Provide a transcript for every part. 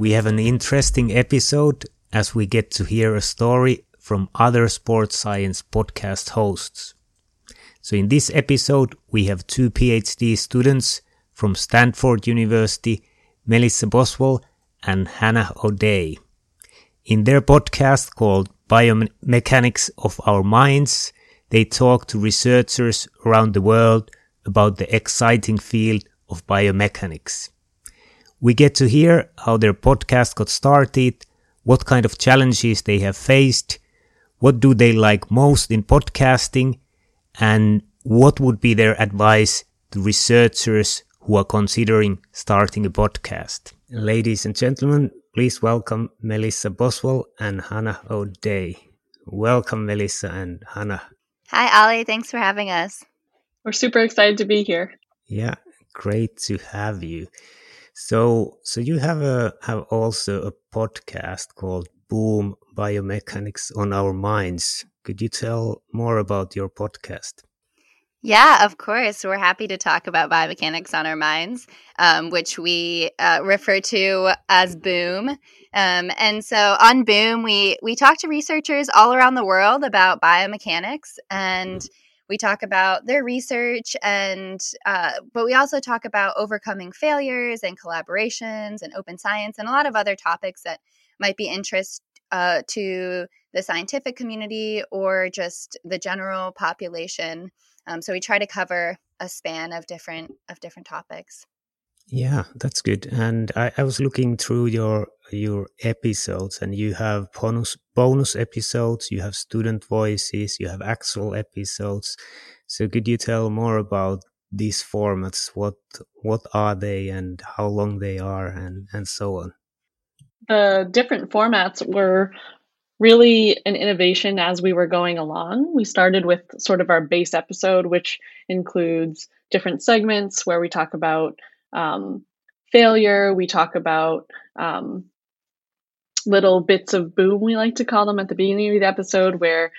We have an interesting episode as we get to hear a story from other sports science podcast hosts. So, in this episode, we have two PhD students from Stanford University, Melissa Boswell and Hannah O'Day. In their podcast called Biomechanics of Our Minds, they talk to researchers around the world about the exciting field of biomechanics. We get to hear how their podcast got started, what kind of challenges they have faced, what do they like most in podcasting, and what would be their advice to researchers who are considering starting a podcast. Ladies and gentlemen, please welcome Melissa Boswell and Hannah O'Day. Welcome, Melissa and Hannah. Hi, Olli. Thanks for having us. We're super excited to be here. Yeah, great to have you. So, so you have a have also a podcast called Boom Biomechanics on Our Minds. Could you tell more about your podcast? Yeah, of course. We're happy to talk about biomechanics on our minds, um, which we uh, refer to as Boom. Um, and so on Boom, we we talk to researchers all around the world about biomechanics and we talk about their research and uh, but we also talk about overcoming failures and collaborations and open science and a lot of other topics that might be interest uh, to the scientific community or just the general population. Um, so we try to cover a span of different of different topics yeah that's good. And I, I was looking through your your episodes and you have bonus bonus episodes you have student voices you have actual episodes. So could you tell more about these formats? What what are they and how long they are and and so on? The different formats were really an innovation as we were going along. We started with sort of our base episode which includes different segments where we talk about um, failure we talk about um, little bits of boom, we like to call them at the beginning of the episode, where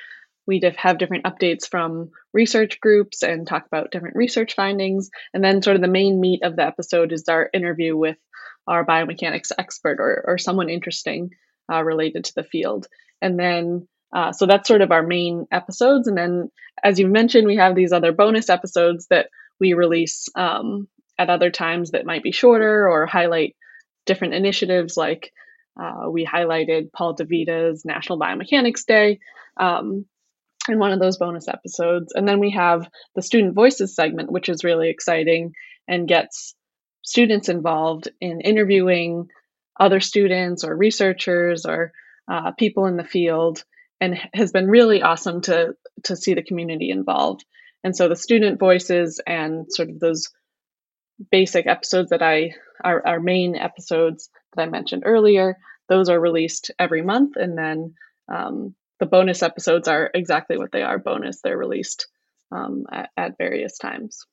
we have different updates from research groups and talk about different research findings. And then, sort of, the main meat of the episode is our interview with our biomechanics expert or, or someone interesting uh, related to the field. And then, uh, so that's sort of our main episodes. And then, as you mentioned, we have these other bonus episodes that we release um, at other times that might be shorter or highlight different initiatives like uh, we highlighted Paul DeVita's National Biomechanics Day um, in one of those bonus episodes. And then we have the Student Voices segment, which is really exciting and gets students involved in interviewing other students or researchers or uh, people in the field and has been really awesome to to see the community involved and so the student voices and sort of those basic episodes that I our, our main episodes that I mentioned earlier. Those are released every month, and then um, the bonus episodes are exactly what they are bonus. They're released um, at, at various times.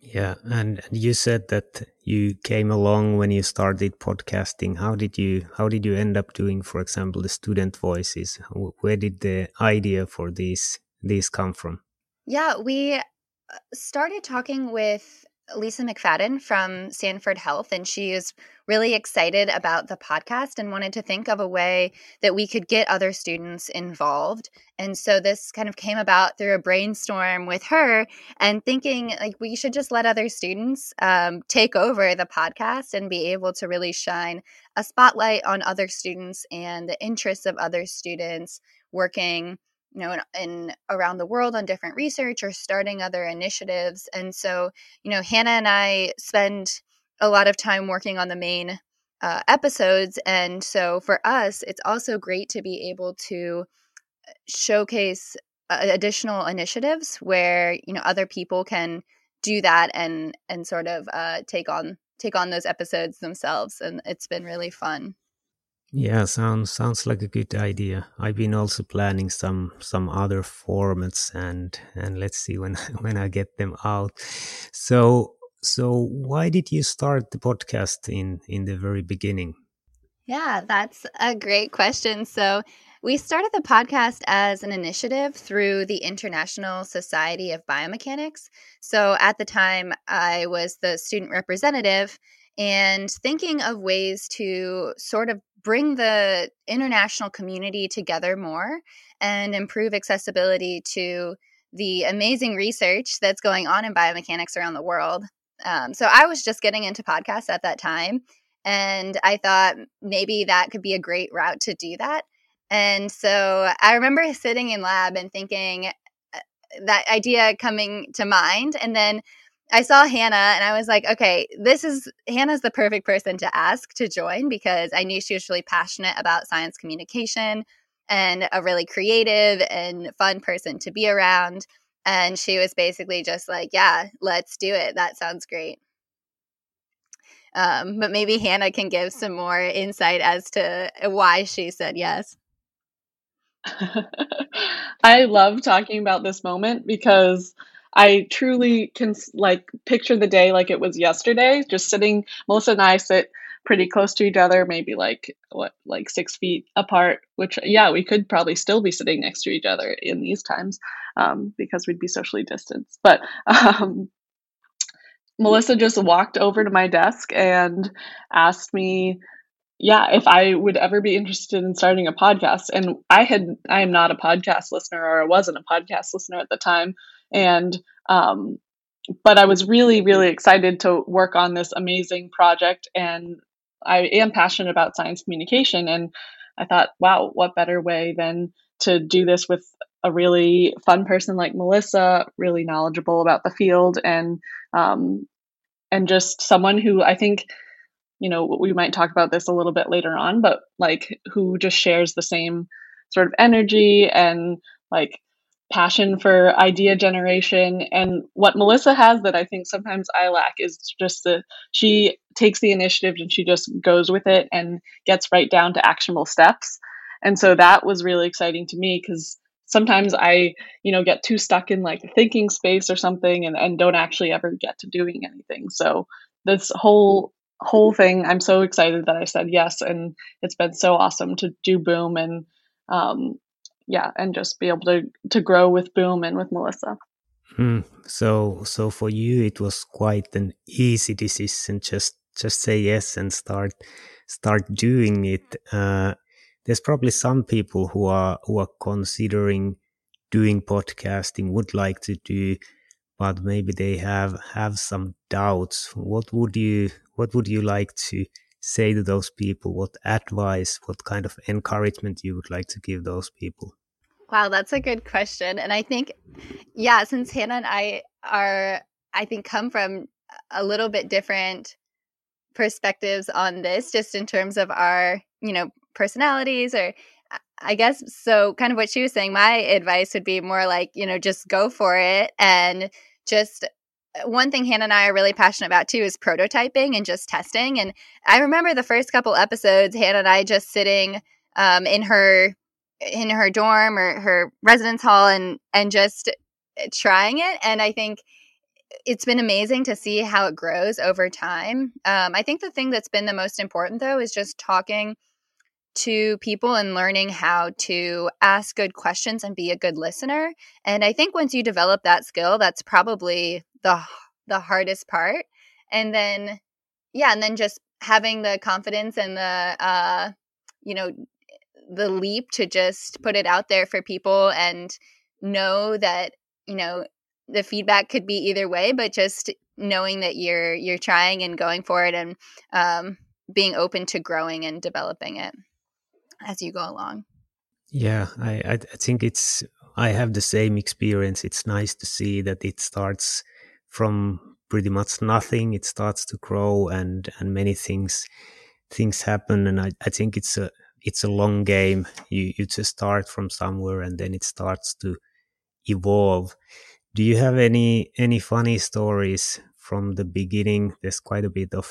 Yeah, and you said that you came along when you started podcasting. How did you how did you end up doing, for example, the student voices? Where did the idea for these these come from? Yeah, we uh, started talking with Lisa MacFadden from Sanford Health, and she is really excited about the podcast and wanted to think of a way that we could get other students involved. And so this kind of came about through a brainstorm with her and thinking like we should just let other students um, take over the podcast and be able to really shine a spotlight on other students and the interests of other students working you know in, in, around the world on different research or starting other initiatives and so you know hannah and i spend a lot of time working on the main uh, episodes and so for us it's also great to be able to uh, showcase uh, additional initiatives where you know other people can do that and and sort of uh, take on take on those episodes themselves and it's been really fun Yeah, sounds sounds like a good idea. I've been also planning some some other formats and and let's see when when I get them out. So so why did you start the podcast in in the very beginning? Yeah, that's a great question. So we started the podcast as an initiative through the International Society of Biomechanics. So at the time, I was the student representative and thinking of ways to sort of bring the international community together more and improve accessibility to the amazing research that's going on in biomechanics around the world. Um, so I was just getting into podcasts at that time. And I thought maybe that could be a great route to do that. And so I remember sitting in lab and thinking uh, that idea coming to mind. And then I saw Hannah and I was like, okay, this is Hannah's the perfect person to ask to join because I knew she was really passionate about science communication and a really creative and fun person to be around. And she was basically just like, yeah, let's do it. That sounds great. Um, but maybe Hannah can give some more insight as to why she said yes. I love talking about this moment because I truly can like picture the day like it was yesterday, just sitting. Melissa and I sit pretty close to each other, maybe like what, like six feet apart. Which, yeah, we could probably still be sitting next to each other in these times um, because we'd be socially distanced. But um, Melissa just walked over to my desk and asked me yeah, if I would ever be interested in starting a podcast. And I had, I am not a podcast listener or I wasn't a podcast listener at the time. And, um, but I was really, really excited to work on this amazing project. And I am passionate about science communication. And I thought, wow, what better way than to do this with a really fun person like Melissa, really knowledgeable about the field and, um, and just someone who I think you know, we might talk about this a little bit later on, but like who just shares the same sort of energy and like passion for idea generation. And what Melissa has that I think sometimes I lack is just the she takes the initiative and she just goes with it and gets right down to actionable steps. And so that was really exciting to me because sometimes I, you know, get too stuck in like thinking space or something and, and don't actually ever get to doing anything. So this whole whole thing. I'm so excited that I said yes, and it's been so awesome to do Boom and um, yeah, and just be able to to grow with Boom and with Melissa. Hmm. So so for you, it was quite an easy decision. Just just say yes and start start doing it. Uh, there's probably some people who are who are considering doing podcasting, would like to do but maybe they have have some doubts what would you what would you like to say to those people what advice what kind of encouragement you would like to give those people? Wow that's a good question and i think yeah since hannah and i are i think come from a little bit different perspectives on this just in terms of our you know personalities or I guess so kind of what she was saying my advice would be more like you know just go for it and just one thing Hannah and I are really passionate about too is prototyping and just testing. And I remember the first couple episodes, Hannah and I just sitting um, in her in her dorm or her residence hall and and just uh, trying it. And I think it's been amazing to see how it grows over time. Um, I think the thing that's been the most important though is just talking to people and learning how to ask good questions and be a good listener. And I think once you develop that skill, that's probably the the hardest part. And then yeah, and then just having the confidence and the uh you know the leap to just put it out there for people and know that you know the feedback could be either way but just knowing that you're you're trying and going for it and um, being open to growing and developing it as you go along. Yeah, I, I think it's I have the same experience. It's nice to see that it starts from pretty much nothing. It starts to grow and and many things things happen. And I, I think it's a it's a long game. You you just start from somewhere and then it starts to evolve. Do you have any any funny stories from the beginning? There's quite a bit of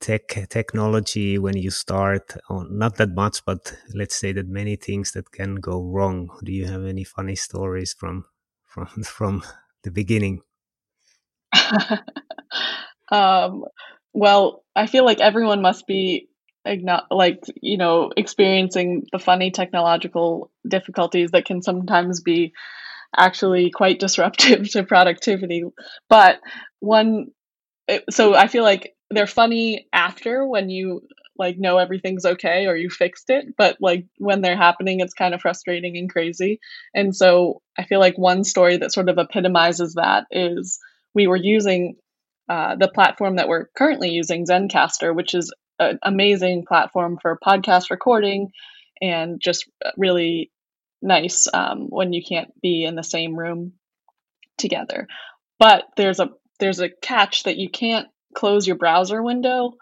tech technology when you start? Not that much, but let's say that many things that can go wrong. Do you have any funny stories from from from the beginning? um, well, I feel like everyone must be like you know experiencing the funny technological difficulties that can sometimes be actually quite disruptive to productivity. But one, so I feel like they're funny after when you like know everything's okay or you fixed it but like when they're happening it's kind of frustrating and crazy and so i feel like one story that sort of epitomizes that is we were using uh, the platform that we're currently using zencastr which is an amazing platform for podcast recording and just really nice um, when you can't be in the same room together. But there's a there's a catch that you can't close your browser window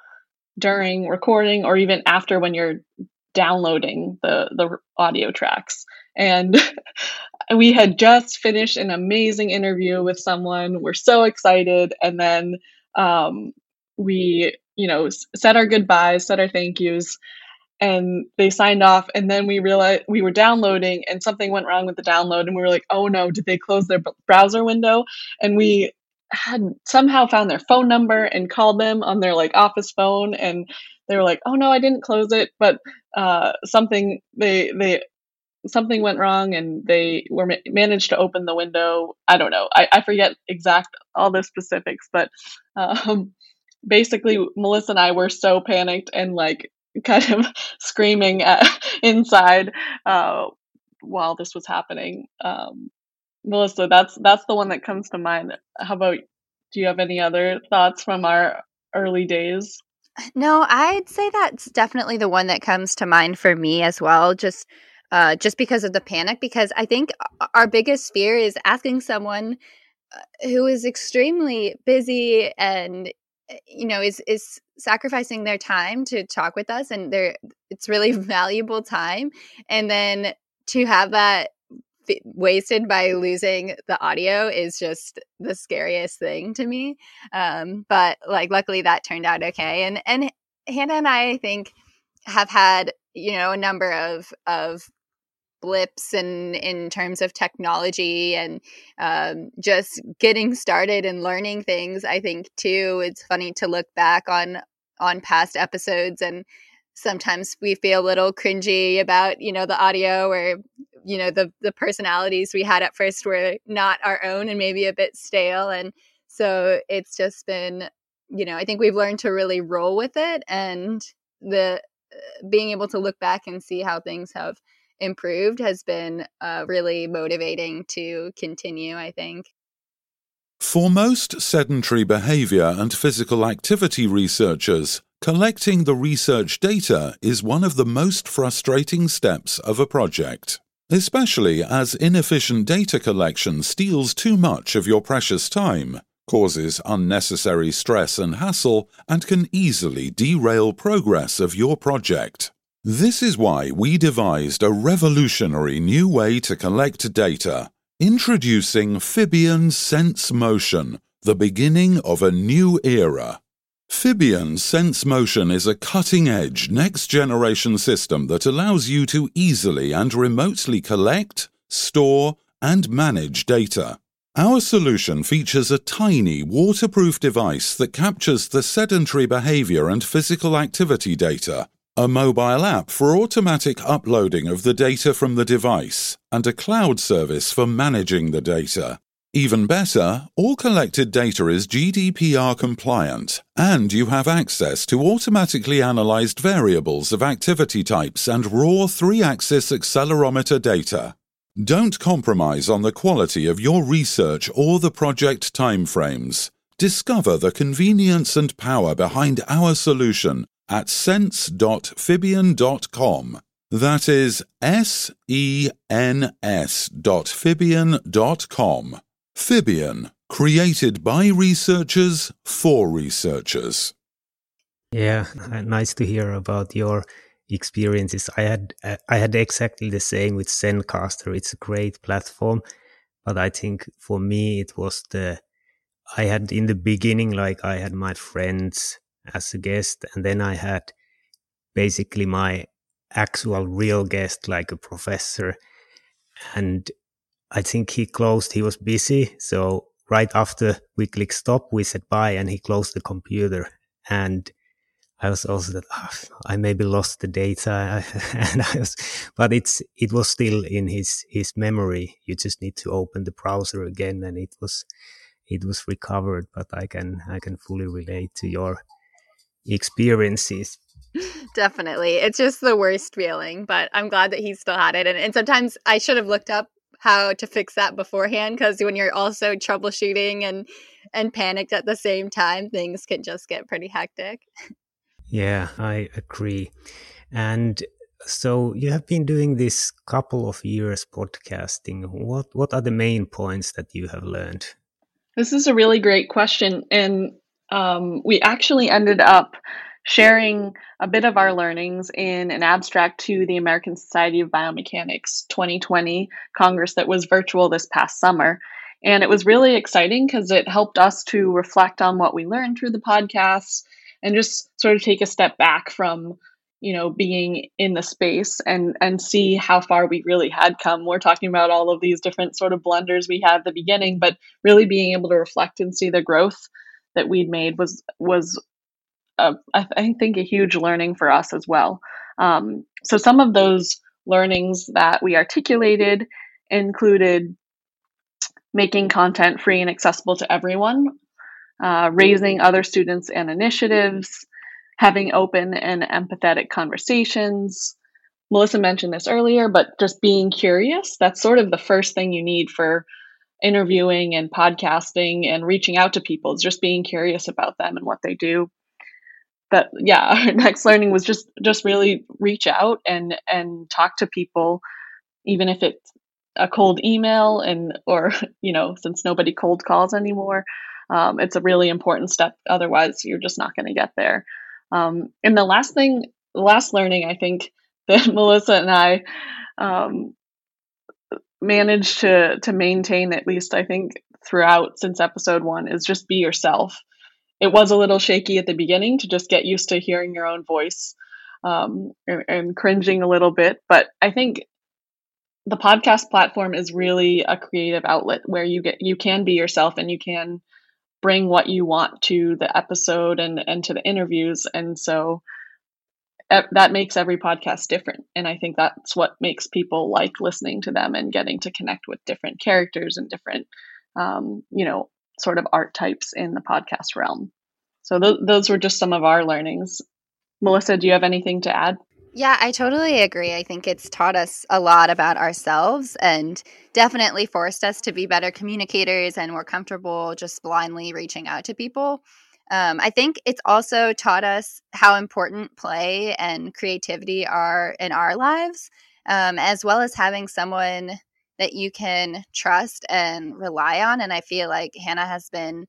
during recording or even after when you're downloading the the audio tracks. And we had just finished an amazing interview with someone. We're so excited, and then um, we you know said our goodbyes, said our thank yous, and they signed off. And then we realized we were downloading and something went wrong with the download. And we were like oh no did they close their browser window? And we had somehow found their phone number and called them on their like office phone. And they were like oh no i didn't close it but uh, something they they something went wrong and they were ma- managed to open the window i don't know i, I forget exact all the specifics but um, basically melissa and i were so panicked and like kind of screaming at, inside uh, while this was happening. Um, Melissa, that's that's the one that comes to mind. How about? Do you have any other thoughts from our early days? No, I'd say that's definitely the one that comes to mind for me as well. Just uh, just because of the panic, because I think our biggest fear is asking someone uh, who is extremely busy and Eh, you know is is sacrificing their time to talk with us and they it's really valuable time and then to have that wasted by losing the audio is just the scariest thing to me um, but like luckily that turned out okay and and hannah and i i think have had you know a number of of blips and in terms of technology and um, just getting started and learning things. I think too it's funny to look back on on past episodes and sometimes we feel a little cringy about you know the audio or you know the the personalities we had at first were not our own and maybe a bit stale and so it's just been you know i think we've learned to really roll with it and the uh, being able to look back and see how things have improved has been uh, really motivating to continue, I think. For most sedentary behavior and physical activity researchers, collecting the research data is one of the most frustrating steps of a project, especially as inefficient data collection steals too much of your precious time, causes unnecessary stress and hassle, and can easily derail progress of your project. This is why we devised a revolutionary new way to collect data, introducing Fibion Sense Motion, the beginning of a new era. Fibion Sense Motion is a cutting edge, next generation system that allows you to easily and remotely collect, store, and manage data. Our solution features a tiny waterproof device that captures the sedentary behavior and physical activity data a mobile app for automatic uploading of the data from the device, and a cloud service for managing the data. Even better, all collected data is GDPR compliant, and you have access to automatically analyzed variables of activity types and raw 3 axis accelerometer data. Don't compromise on the quality of your research or the project timeframes. Discover the convenience and power behind our solution at sense.fibion.com. That is S E N S dot dot com. Fibion, created by researchers for researchers. Yeah, nice to hear about your experiences. I had I had exactly the same with Zencastr. It's a great platform, but I think for me it was the I had in the beginning like I had my friends as a guest, and then I had basically my actual real guest, like a professor, and I think he closed. He was busy, so right after we click stop, we said bye, and he closed the computer, and I was also that oh, I maybe lost the data, and I was, but it's it was still in his his memory. You just need to open the browser again, and it was it was recovered. But I can I can fully relate to your experiences. Definitely, it's just the worst feeling. But I'm glad that he still had it, and, and sometimes I should have looked up how to fix that beforehand because when you're also troubleshooting and and panicked at the same time, things can just get pretty hectic. Yeah, I agree. And so you have been doing this couple of years podcasting. What what are the main points that you have learned? This is a really great question, and um, we actually ended up sharing a bit of our learnings in an abstract to the American Society of Biomechanics 2020 Congress that was virtual this past summer. And it was really exciting because it helped us to reflect on what we learned through the podcast and just sort of take a step back from you know being in the space and and see how far we really had come we're talking about all of these different sort of blunders we had at the beginning but really being able to reflect and see the growth that we'd made was was a, I think a huge learning for us as well um, so some of those learnings that we articulated included making content free and accessible to everyone uh, raising other students and initiatives, having open and empathetic conversations. Melissa mentioned this earlier, but just being curious, that's sort of the first thing you need for interviewing and podcasting and reaching out to people is just being curious about them and what they do. But yeah, our next learning was just just really reach out and and talk to people, even if it's a cold email and or you know since nobody cold calls anymore um, it's a really important step. Otherwise, you're just not going to get there. Um, and the last thing, last learning, I think that Melissa and I um, managed to to maintain at least, I think, throughout since episode one is just be yourself. It was a little shaky at the beginning to just get used to hearing your own voice um, and, and cringing a little bit, but I think the podcast platform is really a creative outlet where you get you can be yourself and you can bring what you want to the episode and and to the interviews and so that makes every podcast different and i think that's what makes people like listening to them and getting to connect with different characters and different um, you know sort of art types in the podcast realm so th- those were just some of our learnings melissa do you have anything to add yeah, I totally agree. I think it's taught us a lot about ourselves and definitely forced us to be better communicators and more comfortable just blindly reaching out to people. Um, I think it's also taught us how important play and creativity are in our lives, um, as well as having someone that you can trust and rely on. And I feel like Hannah has been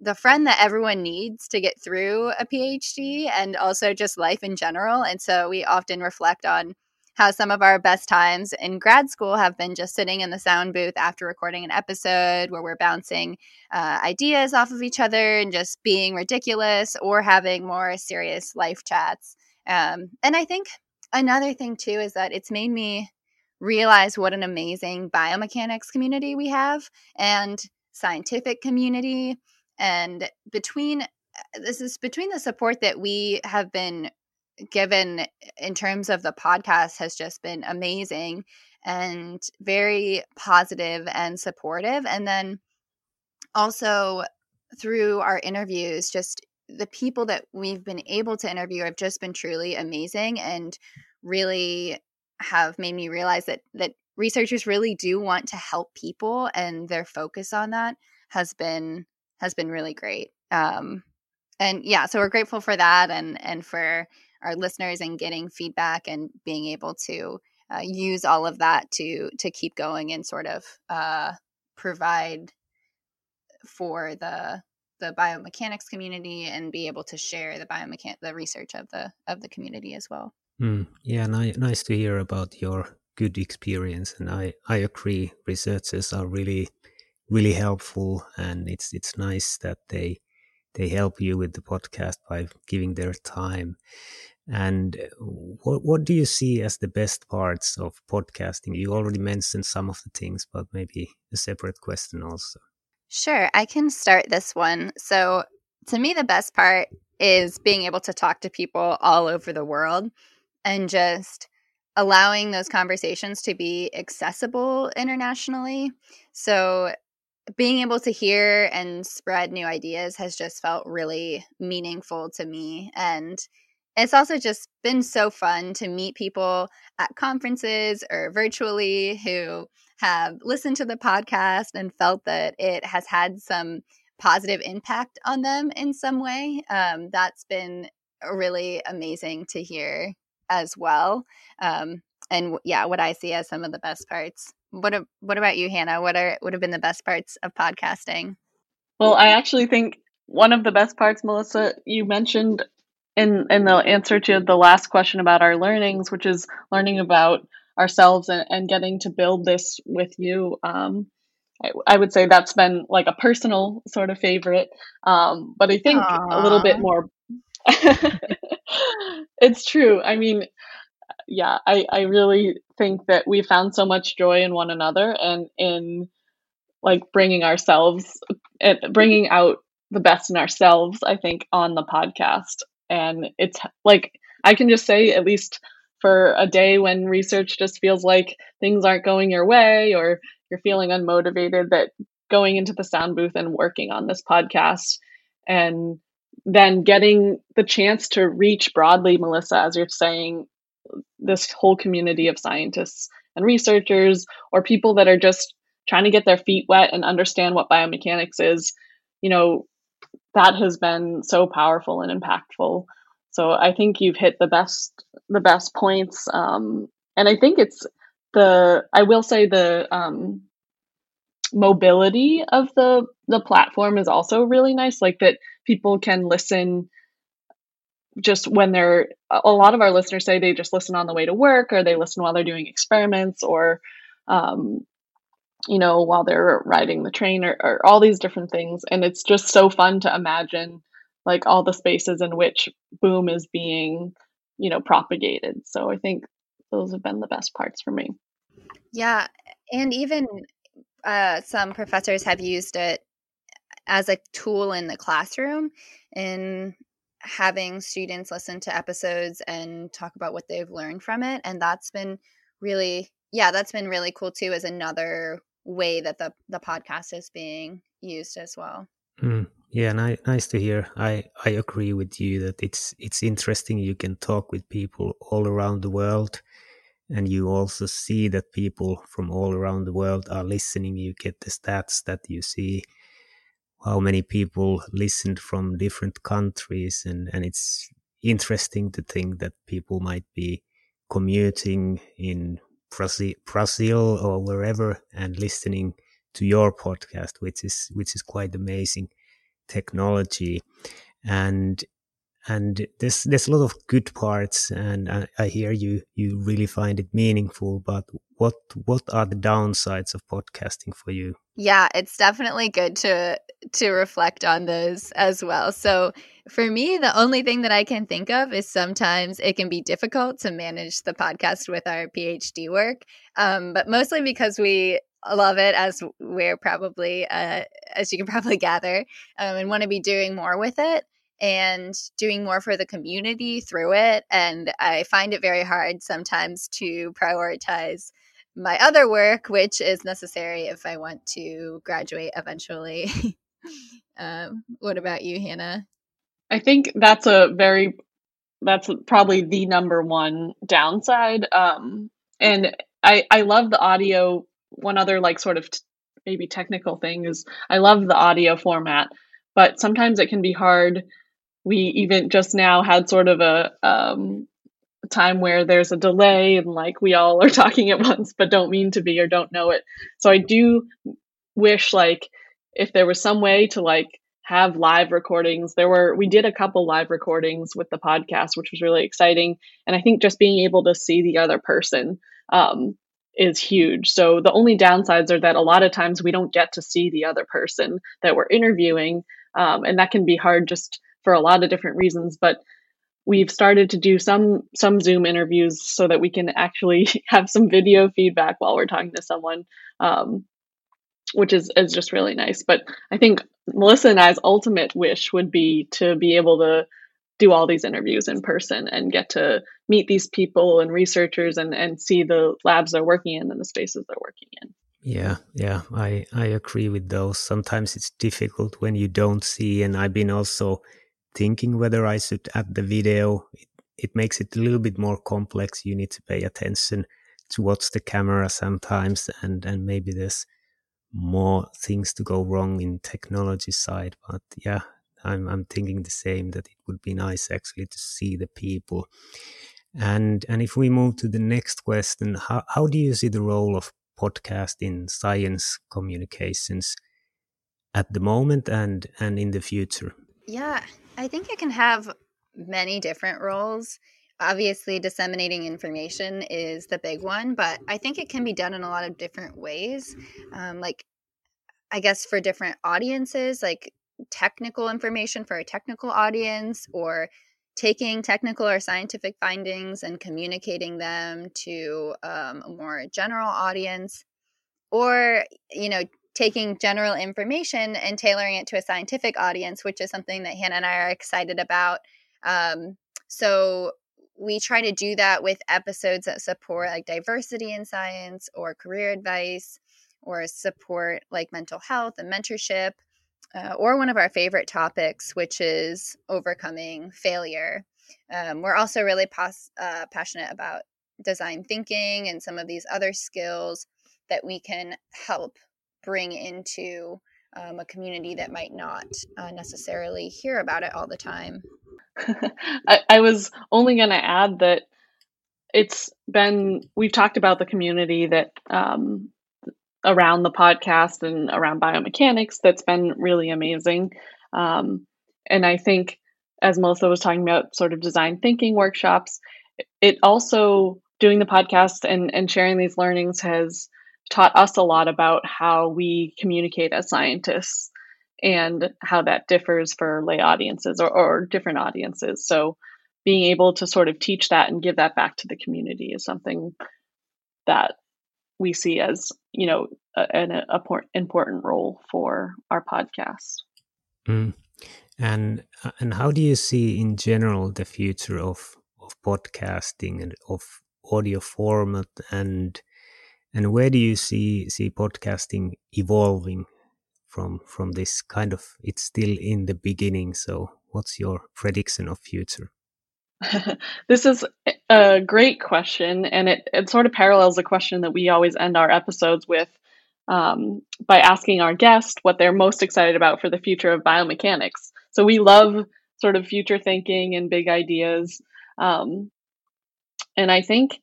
the friend that everyone needs to get through a PhD and also just life in general. And so we often reflect on how some of our best times in grad school have been just sitting in the sound booth after recording an episode where we're bouncing uh, ideas off of each other and just being ridiculous or having more serious life chats. Um, and I think another thing too is that it's made me realize what an amazing biomechanics community we have and scientific community. And between uh, this is between the support that we have been given in terms of the podcast has just been amazing and very positive and supportive. And then also through our interviews just the people that we've been able to interview have just been truly amazing and really have made me realize that that researchers really do want to help people and their focus on that has been has been really great. Um, and yeah, so we're grateful for that and and for our listeners and getting feedback and being able to uh, use all of that to to keep going and sort of uh, provide for the the biomechanics community and be able to share the biomechan the research of the of the community as well. Mm, yeah, ni- nice to hear about your good experience, and I I agree. Researchers are really really helpful and it's it's nice that they they help you with the podcast by giving their time. And what what do you see as the best parts of podcasting? You already mentioned some of the things, but maybe a separate question also. Sure, I can start this one. So, to me, the best part is being able to talk to people all over the world and just allowing those conversations to be accessible internationally. So, being able to hear and spread new ideas has just felt really meaningful to me. And it's also just been so fun to meet people at conferences or virtually who have listened to the podcast and felt that it has had some positive impact on them in some way. Um, that's been really amazing to hear as well. Um, and yeah, what I see as some of the best parts. What what about you, Hannah? What are would have been the best parts of podcasting? Well, I actually think one of the best parts, Melissa, you mentioned in in the answer to the last question about our learnings, which is learning about ourselves and, and getting to build this with you. Um, I, I, would say that's been like a personal sort of favorite. Um, but I think Aww. a little bit more. it's true. I mean, yeah, I, I really think that we found so much joy in one another and in like bringing ourselves and bringing out the best in ourselves, I think, on the podcast. And it's like, I can just say, at least for a day when research just feels like things aren't going your way or you're feeling unmotivated, that going into the sound booth and working on this podcast and then getting the chance to reach broadly, Melissa, as you're saying, this whole community of scientists and researchers or people that are just trying to get their feet wet and understand what biomechanics is, you know, that has been so powerful and impactful. So I think you've hit the best the best points, um, and I think it's the I will say the um, mobility of the the platform is also really nice. Like that people can listen just when they're a lot of our listeners say they just listen on the way to work or they listen while they're doing experiments or um, you know while they're riding the train or, or all these different things. And it's just so fun to imagine like all the spaces in which boom is being you know propagated. So i think those have been the best parts for me. Yeah and even uh, some professors have used it as a tool in the classroom in having students listen to episodes and talk about what they've learned from it and that's been really yeah that's been really cool too as another way that the the podcast is being used as well. Mm, yeah ni- nice to hear. I i agree with you that it's it's interesting you can talk with people all around the world and you also see that people from all around the world are listening. You get the stats that you see how many people listened from different countries and, and it's interesting to think that people might be commuting in Brazil, Brazil or wherever and listening to your podcast, which is which is quite amazing technology. And and there's there's a lot of good parts and I, I, hear you you really find it meaningful but what what are the downsides of podcasting for you? Yeah it's definitely good to to reflect on those as well. So for me the only thing that i can think of is sometimes it can be difficult to manage the podcast with our phd work um, but mostly because we love it as we're probably uh, as you can probably gather um, and want to be doing more with it and doing more for the community through it. And I find it very hard sometimes to prioritize my other work, which is necessary if I want to graduate eventually. um, what about you, Hannah? I think that's a very that's probably the number one downside. Um, and I I love the audio. One other like sort of t- maybe technical thing is I love the audio format, but sometimes it can be hard we even just now had sort of a um, time where there's a delay and like we all are talking at once but don't mean to be or don't know it. So i do wish like if there was some way to like have live recordings. There were we did a couple live recordings with the podcast which was really exciting and i think just being able to see the other person um, is huge. So the only downsides are that a lot of times we don't get to see the other person that we're interviewing um, and that can be hard just for a lot of different reasons. But we've started to do some some Zoom interviews so that we can actually have some video feedback while we're talking to someone, um, which is is just really nice. But I think Melissa and I's ultimate wish would be to be able to do all these interviews in person and get to meet these people and researchers and, and see the labs they're working in and the spaces they're working in. Yeah, yeah, I, I agree with those. Sometimes it's difficult when you don't see, and I've been also thinking whether I should add the video. It, it makes it a little bit more complex. You need to pay attention towards the camera sometimes, and, and maybe there's more things to go wrong in technology side. But yeah, I'm I'm thinking the same that it would be nice actually to see the people. And and if we move to the next question, how how do you see the role of podcast in science communications at the moment and and in the future? Yeah, I think it can have many different roles. Obviously, disseminating information is the big one, but I think it can be done in a lot of different ways. Um, like, I guess for different audiences, like technical information for a technical audience or taking technical or scientific findings and communicating them to um, a more general audience or you know taking general information and tailoring it to a scientific audience which is something that hannah and i are excited about um, so we try to do that with episodes that support like diversity in science or career advice or support like mental health and mentorship uh, or one of our favorite topics, which is overcoming failure. Um, we're also really pos- uh, passionate about design thinking and some of these other skills that we can help bring into um, a community that might not uh, necessarily hear about it all the time. I, I was only going to add that it's been, we've talked about the community that um, around the podcast and around biomechanics that's been really amazing. Um, and I think, as Melissa was talking about, sort of design thinking workshops, it also doing the podcast and, and sharing these learnings has taught us a lot about how we communicate as scientists and how that differs for lay audiences or, or different audiences. So, being able to sort of teach that and give that back to the community is something that we see as you know an important role for our podcast. Mm. And uh, and how do you see in general the future of of podcasting and of audio format and and where do you see see podcasting evolving from from this kind of it's still in the beginning so what's your prediction of future this is a great question, and it, it sort of parallels the question that we always end our episodes with um, by asking our guest what they're most excited about for the future of biomechanics. So we love sort of future thinking and big ideas. Um, and I think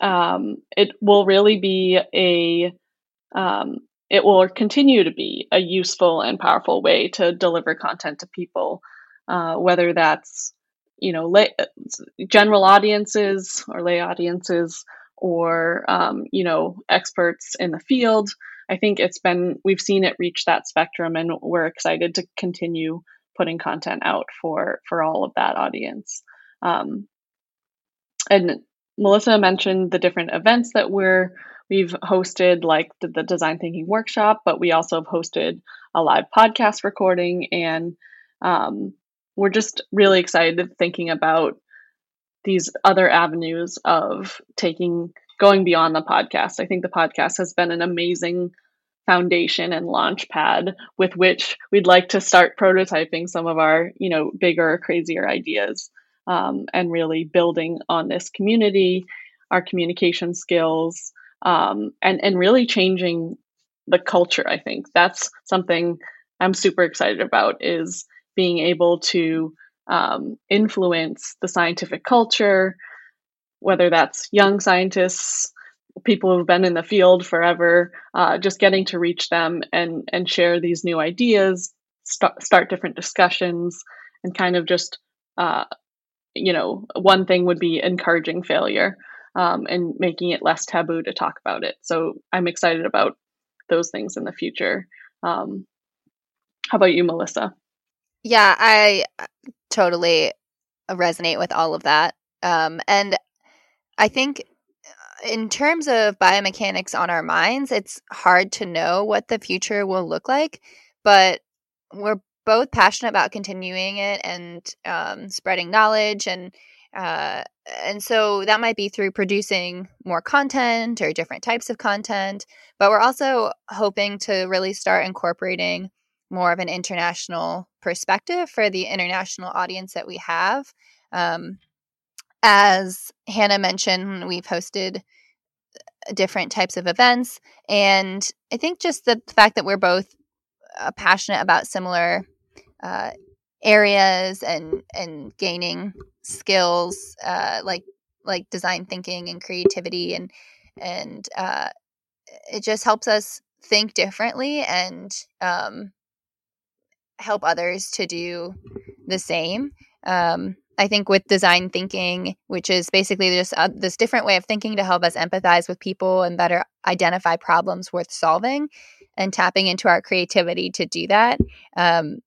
um, it will really be a, um, it will continue to be a useful and powerful way to deliver content to people, uh, whether that's you know lay, general audiences or lay audiences or um, you know experts in the field. I think it's been we've seen it reach that spectrum and we're excited to continue putting content out for for all of that audience. Um, and melissa mentioned the different events that we're we've hosted like the, design thinking workshop but we also have hosted a live podcast recording and um, we're just really excited thinking about these other avenues of taking going beyond the podcast. I think the podcast has been an amazing foundation and launch pad with which we'd like to start prototyping some of our, you know, bigger, crazier ideas um, and really building on this community, our communication skills, um, and and really changing the culture. I think that's something I'm super excited about. Is being able to um, influence the scientific culture, whether that's young scientists, people who've been in the field forever, uh, just getting to reach them and and share these new ideas, start start different discussions, and kind of just uh, you know one thing would be encouraging failure um, and making it less taboo to talk about it. So I'm excited about those things in the future. Um, how about you, Melissa? Yeah, I uh, totally resonate with all of that. Um, and I think uh, in terms of biomechanics on our minds, it's hard to know what the future will look like, but we're both passionate about continuing it and um, spreading knowledge and uh, and so that might be through producing more content or different types of content but we're also hoping to really start incorporating more of an international perspective for the international audience that we have. Um, as hannah mentioned we've hosted uh, different types of events and i think just the fact that we're both uh, passionate about similar uh, areas and and gaining skills uh, like like design thinking and creativity and and uh, it just helps us think differently and um, help others to do the same. Um, I think with design thinking, which is basically just uh, this different way of thinking to help us empathize with people and better identify problems worth solving, and tapping into our creativity to do that. Um,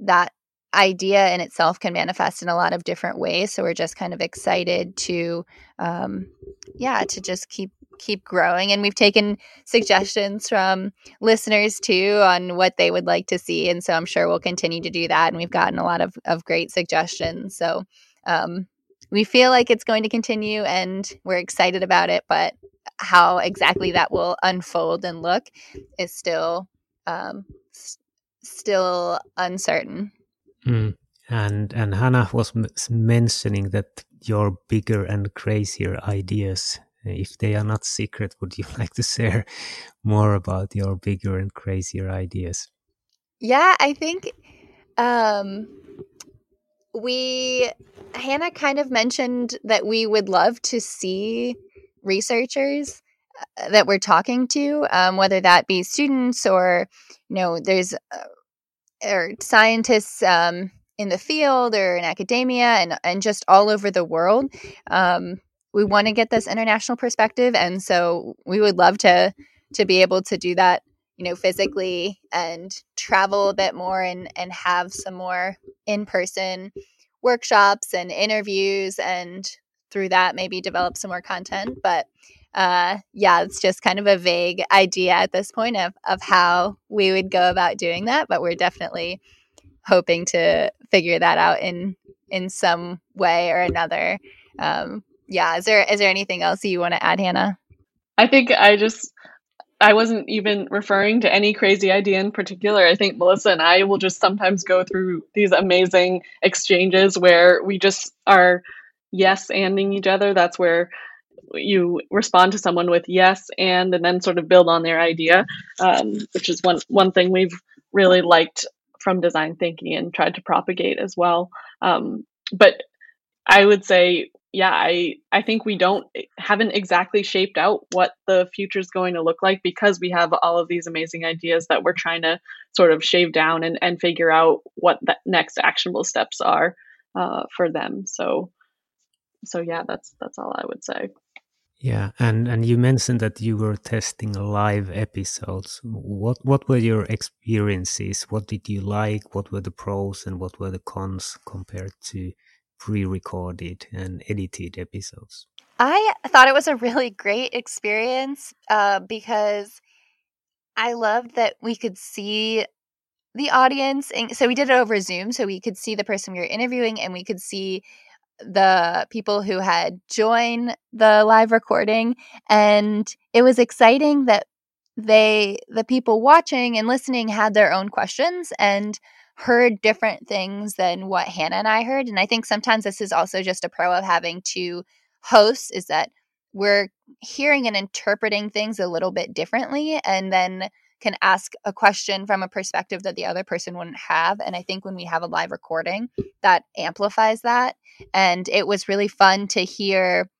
that idea in itself can manifest in a lot of different ways. So we're just kind of excited to, um, yeah, to just keep keep growing. And we've taken suggestions from listeners too on what they would like to see, and so I'm sure we'll continue to do that. And we've gotten a lot of of great suggestions. So um, we feel like it's going to continue, and we're excited about it. But how exactly that will unfold and look is still um, still uncertain. Mm. And and Hannah was m- mentioning that your bigger and crazier ideas, if they are not secret, would you like to share more about your bigger and crazier ideas? Yeah, I think um, we Hannah kind of mentioned that we would love to see researchers uh, that we're talking to, um, whether that be students or you know, there's uh, or scientists um, in the field or in academia and, and just all over the world. Um, we want to get this international perspective, and so we would love to to be able to do that, you know, physically and travel a bit more and and have some more in person workshops and interviews, and through that maybe develop some more content. But uh, yeah, it's just kind of a vague idea at this point of, of how we would go about doing that, but we're definitely hoping to figure that out in in some way or another. Um, yeah, is there is there anything else you want to add, Hannah? I think I just I wasn't even referring to any crazy idea in particular. I think Melissa and I will just sometimes go through these amazing exchanges where we just are yes anding each other. That's where you respond to someone with yes and and then sort of build on their idea um, which is one one thing we've really liked from design thinking and tried to propagate as well um, but i would say yeah i i think we don't haven't exactly shaped out what the future is going to look like because we have all of these amazing ideas that we're trying to sort of shave down and, and figure out what the next actionable steps are uh, for them so so yeah that's that's all i would say yeah, and and you mentioned that you were testing live episodes. What what were your experiences? What did you like? What were the pros and what were the cons compared to pre-recorded and edited episodes? I thought it was a really great experience uh, because I loved that we could see the audience. And so we did it over Zoom, so we could see the person we were interviewing, and we could see the people who had joined the live recording and it was exciting that they the people watching and listening had their own questions and heard different things than what Hannah and I heard and I think sometimes this is also just a pro of having two hosts is that we're hearing and interpreting things a little bit differently and then can ask a question from a perspective that the other person wouldn't have. And I think when we have a live recording, that amplifies that. And it was really fun to hear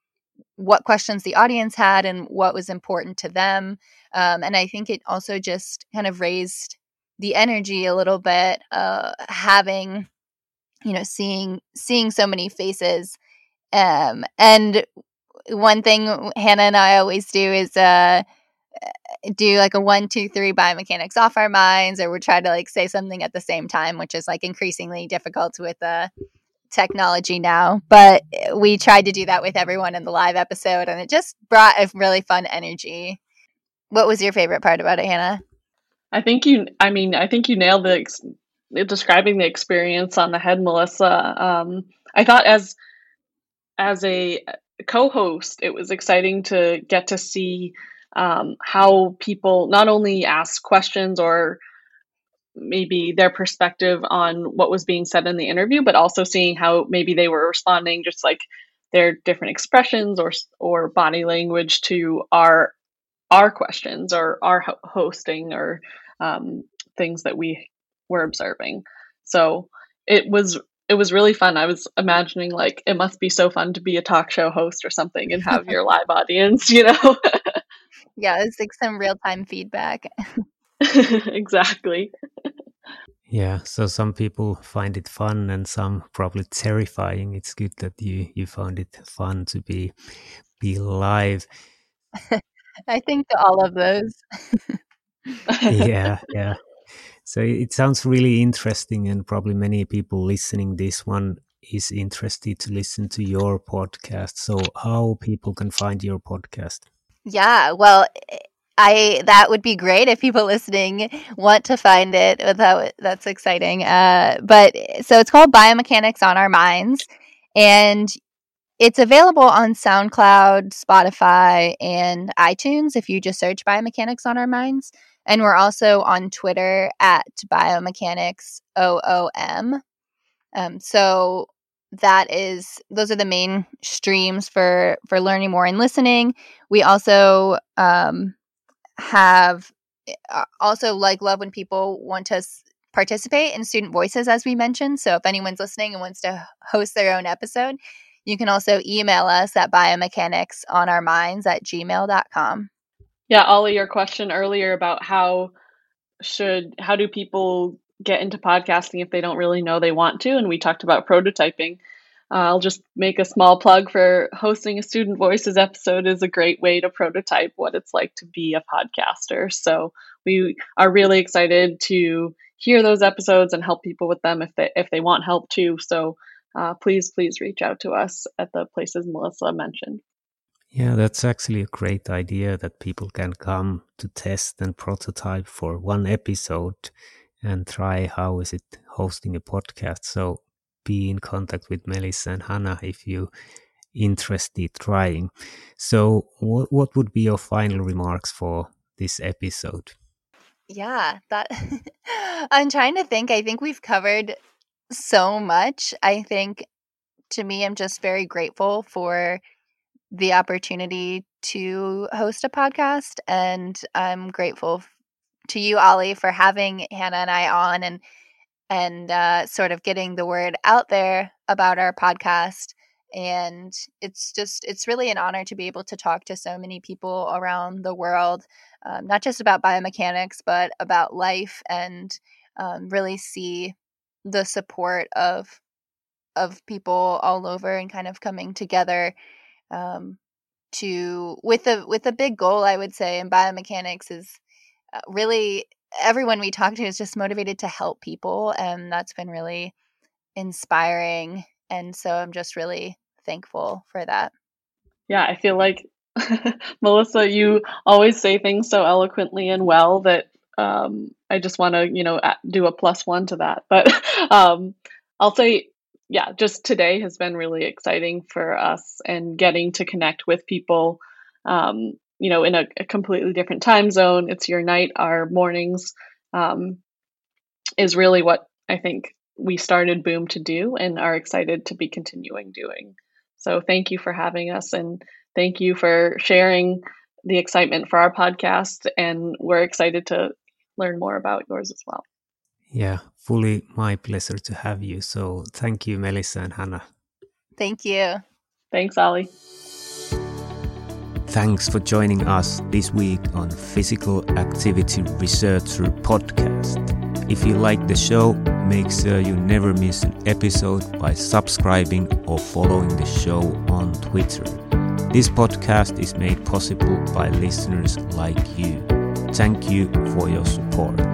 what questions the audience had and what was important to them. Um, and I think it also just kind of raised the energy a little bit, uh, having, you know, seeing seeing so many faces. Um, and one thing Hannah and I always do is uh, do like a one, two, three biomechanics on our minds, or we try to like say something at the same time, which is like increasingly difficult with uh, technology now. But we tried to do that with everyone in the live episode, and it just brought a really fun energy. What was your favorite part about it, Hannah? I think you. I mean, I think you nailed the ex- describing the experience on the head, Melissa. Um, I thought as as a co-host, it was exciting to get to see um, how people not only ask questions or maybe their perspective on what was being said in the interview, but also seeing how maybe they were responding, just like their different expressions or or body language to our our questions or our hosting or um, things that we were observing. So it was it was really fun. I was imagining like it must be so fun to be a talk show host or something and have your live audience, you know. yeah, it's like some real time feedback. exactly. Yeah, so some people find it fun and some probably terrifying. It's good that you you found it fun to be be live. I think all of those. Yeah, yeah. So it sounds really interesting, and probably many people listening this one is interested to listen to your podcast. So how people can find your podcast? Yeah, well, I that would be great if people listening want to find it. That that's exciting. Uh, but so it's called Biomechanics on Our Minds, and it's available on SoundCloud, Spotify, and iTunes if you just search Biomechanics on Our Minds. And we're also on Twitter at Biomechanics OOM. Um, so that is those are the main streams for for learning more and listening. We also um, have uh, also like love when people want to participate in student voices as we mentioned so if anyone's listening and wants to host their own episode you can also email us at biomechanics on our minds at gmail.com yeah, Olli, your question earlier about how should how do people get into podcasting if they don't really know they want to, and we talked about prototyping. Uh, I'll just make a small plug for hosting a Student Voices episode is a great way to prototype what it's like to be a podcaster. So we are really excited to hear those episodes and help people with them if they if they want help too. So uh, please please reach out to us at the places Melissa mentioned. Yeah, that's actually a great idea that people can come to test and prototype for one episode and try how is it hosting a podcast. So be in contact with Melissa and Hannah if you interested trying. So what what would be your final remarks for this episode? Yeah, that I'm trying to think. I think we've covered so much. I think to me I'm just very grateful for the opportunity to host a podcast. And I'm grateful to you, Olli, for having Hannah and I on and and uh, sort of getting the word out there about our podcast. And it's just, it's really an honor to be able to talk to so many people around the world, um, not just about biomechanics, but about life and um, really see the support of of people all over and kind of coming together um, to with a with a big goal i would say in biomechanics is uh, really everyone we talk to is just motivated to help people and that's been really inspiring and so i'm just really thankful for that. Yeah i feel like melissa you always say things so eloquently and well that um, i just want to you know do a plus one to that but um, i'll say yeah, just today has been really exciting for us and getting to connect with people, um, you know, in a, a, completely different time zone. It's your night, our mornings um, is really what I think we started Boom to do and are excited to be continuing doing. So thank you for having us and thank you for sharing the excitement for our podcast. And we're excited to learn more about yours as well. Yeah, fully my pleasure to have you. So thank you, Melissa and Hannah. Thank you. Thanks, Olli. Thanks for joining us this week on Physical Activity Researcher Podcast. If you like the show, make sure you never miss an episode by subscribing or following the show on Twitter. This podcast is made possible by listeners like you. Thank you for your support.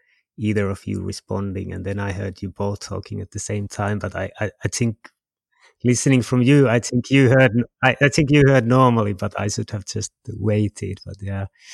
either of you responding, and then I heard you both talking at the same time. But I, I, I think listening from you, I think you heard, I, I think you heard normally, but I should have just waited. But yeah,